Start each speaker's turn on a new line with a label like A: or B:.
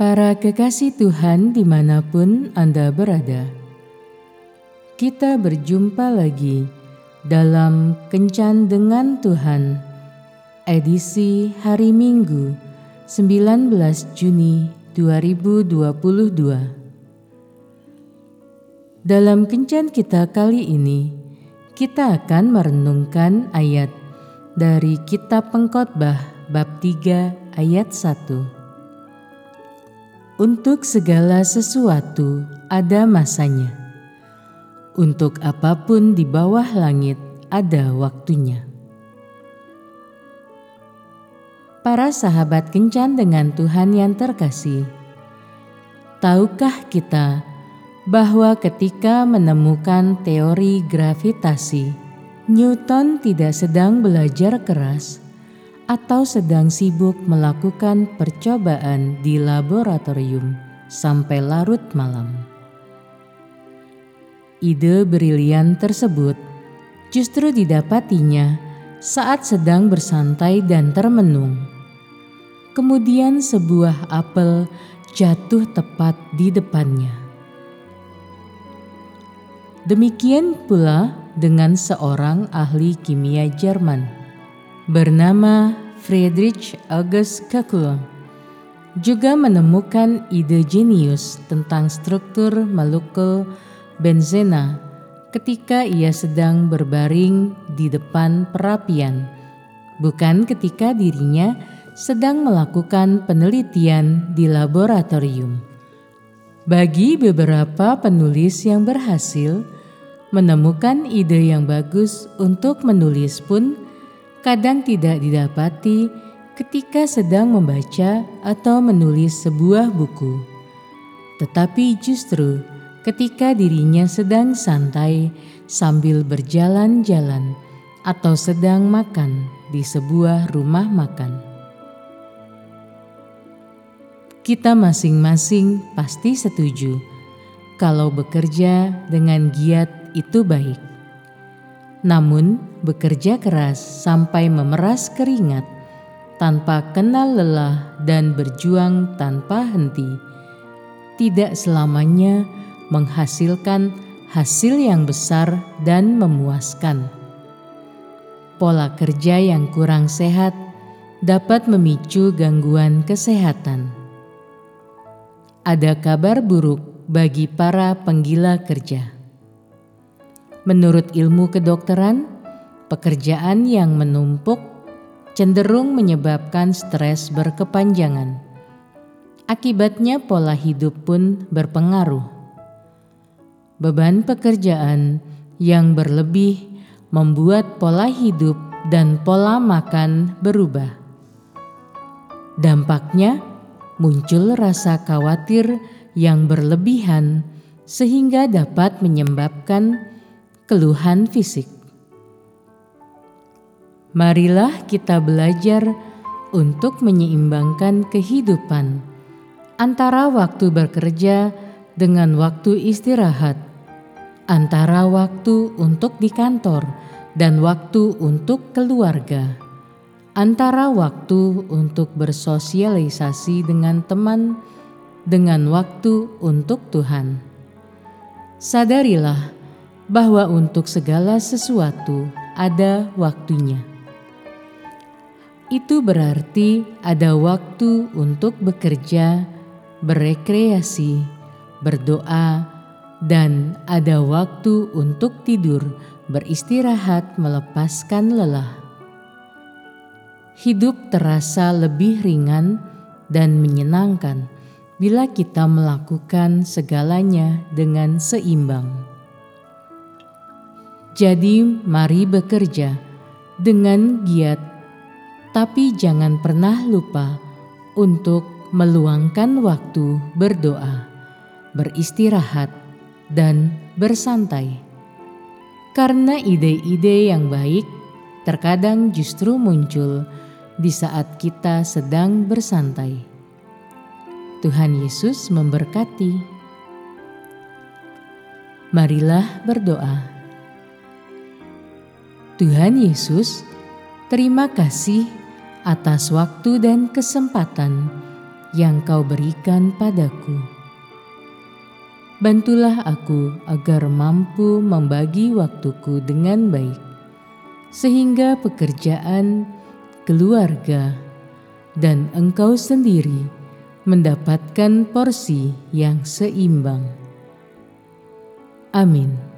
A: Para kekasih Tuhan di mana pun Anda berada, kita berjumpa lagi dalam Kencan dengan Tuhan, edisi hari Minggu 19 Juni 2022. Dalam Kencan kita kali ini, kita akan merenungkan ayat dari Kitab Pengkhotbah bab 3 ayat 1. Untuk segala sesuatu ada masanya. Untuk apa pun di bawah langit ada waktunya. Para sahabat kencan dengan Tuhan yang terkasih, tahukah kita bahwa ketika menemukan teori gravitasi, Newton tidak sedang belajar keras atau sedang sibuk melakukan percobaan di laboratorium sampai larut malam. Ide brilian tersebut justru didapatinya saat sedang bersantai dan termenung. Kemudian sebuah apel jatuh tepat di depannya. Demikian pula dengan seorang ahli kimia Jerman bernama Friedrich August Kekulé juga menemukan ide jenius tentang struktur molekul benzena ketika ia sedang berbaring di depan perapian, bukan ketika dirinya sedang melakukan penelitian di laboratorium. Bagi beberapa penulis yang berhasil menemukan ide yang bagus untuk menulis pun kadang tidak didapati ketika sedang membaca atau menulis sebuah buku, tetapi justru ketika dirinya sedang santai sambil berjalan-jalan atau sedang makan di sebuah rumah makan. Kita masing-masing pasti setuju kalau bekerja dengan giat itu baik. Namun, bekerja keras sampai memeras keringat tanpa kenal lelah dan berjuang tanpa henti tidak selamanya menghasilkan hasil yang besar dan memuaskan. Pola kerja yang kurang sehat dapat memicu gangguan kesehatan. Ada kabar buruk bagi para penggila kerja Menurut ilmu kedokteran, pekerjaan yang menumpuk cenderung menyebabkan stres berkepanjangan. Akibatnya, pola hidup pun berpengaruh. Beban pekerjaan yang berlebih membuat pola hidup dan pola makan berubah. Dampaknya muncul rasa khawatir yang berlebihan, sehingga dapat menyebabkan keluhan fisik. Marilah kita belajar untuk menyeimbangkan kehidupan antara waktu bekerja dengan waktu istirahat, antara waktu untuk di kantor dan waktu untuk keluarga, antara waktu untuk bersosialisasi dengan teman dengan waktu untuk Tuhan. Sadarilah bahwa untuk segala sesuatu ada waktunya. Itu berarti ada waktu untuk bekerja, berekreasi, berdoa, dan ada waktu untuk tidur, beristirahat, melepaskan lelah. Hidup terasa lebih ringan dan menyenangkan bila kita melakukan segalanya dengan seimbang. Jadi, mari bekerja dengan giat, tapi jangan pernah lupa untuk meluangkan waktu berdoa, beristirahat, dan bersantai. Karena ide-ide yang baik terkadang justru muncul di saat kita sedang bersantai. Tuhan Yesus memberkati. Marilah berdoa. Tuhan Yesus, terima kasih atas waktu dan kesempatan yang kau berikan padaku. Bantulah aku agar mampu membagi waktuku dengan baik, sehingga pekerjaan, keluarga, dan engkau sendiri mendapatkan porsi yang seimbang. Amin.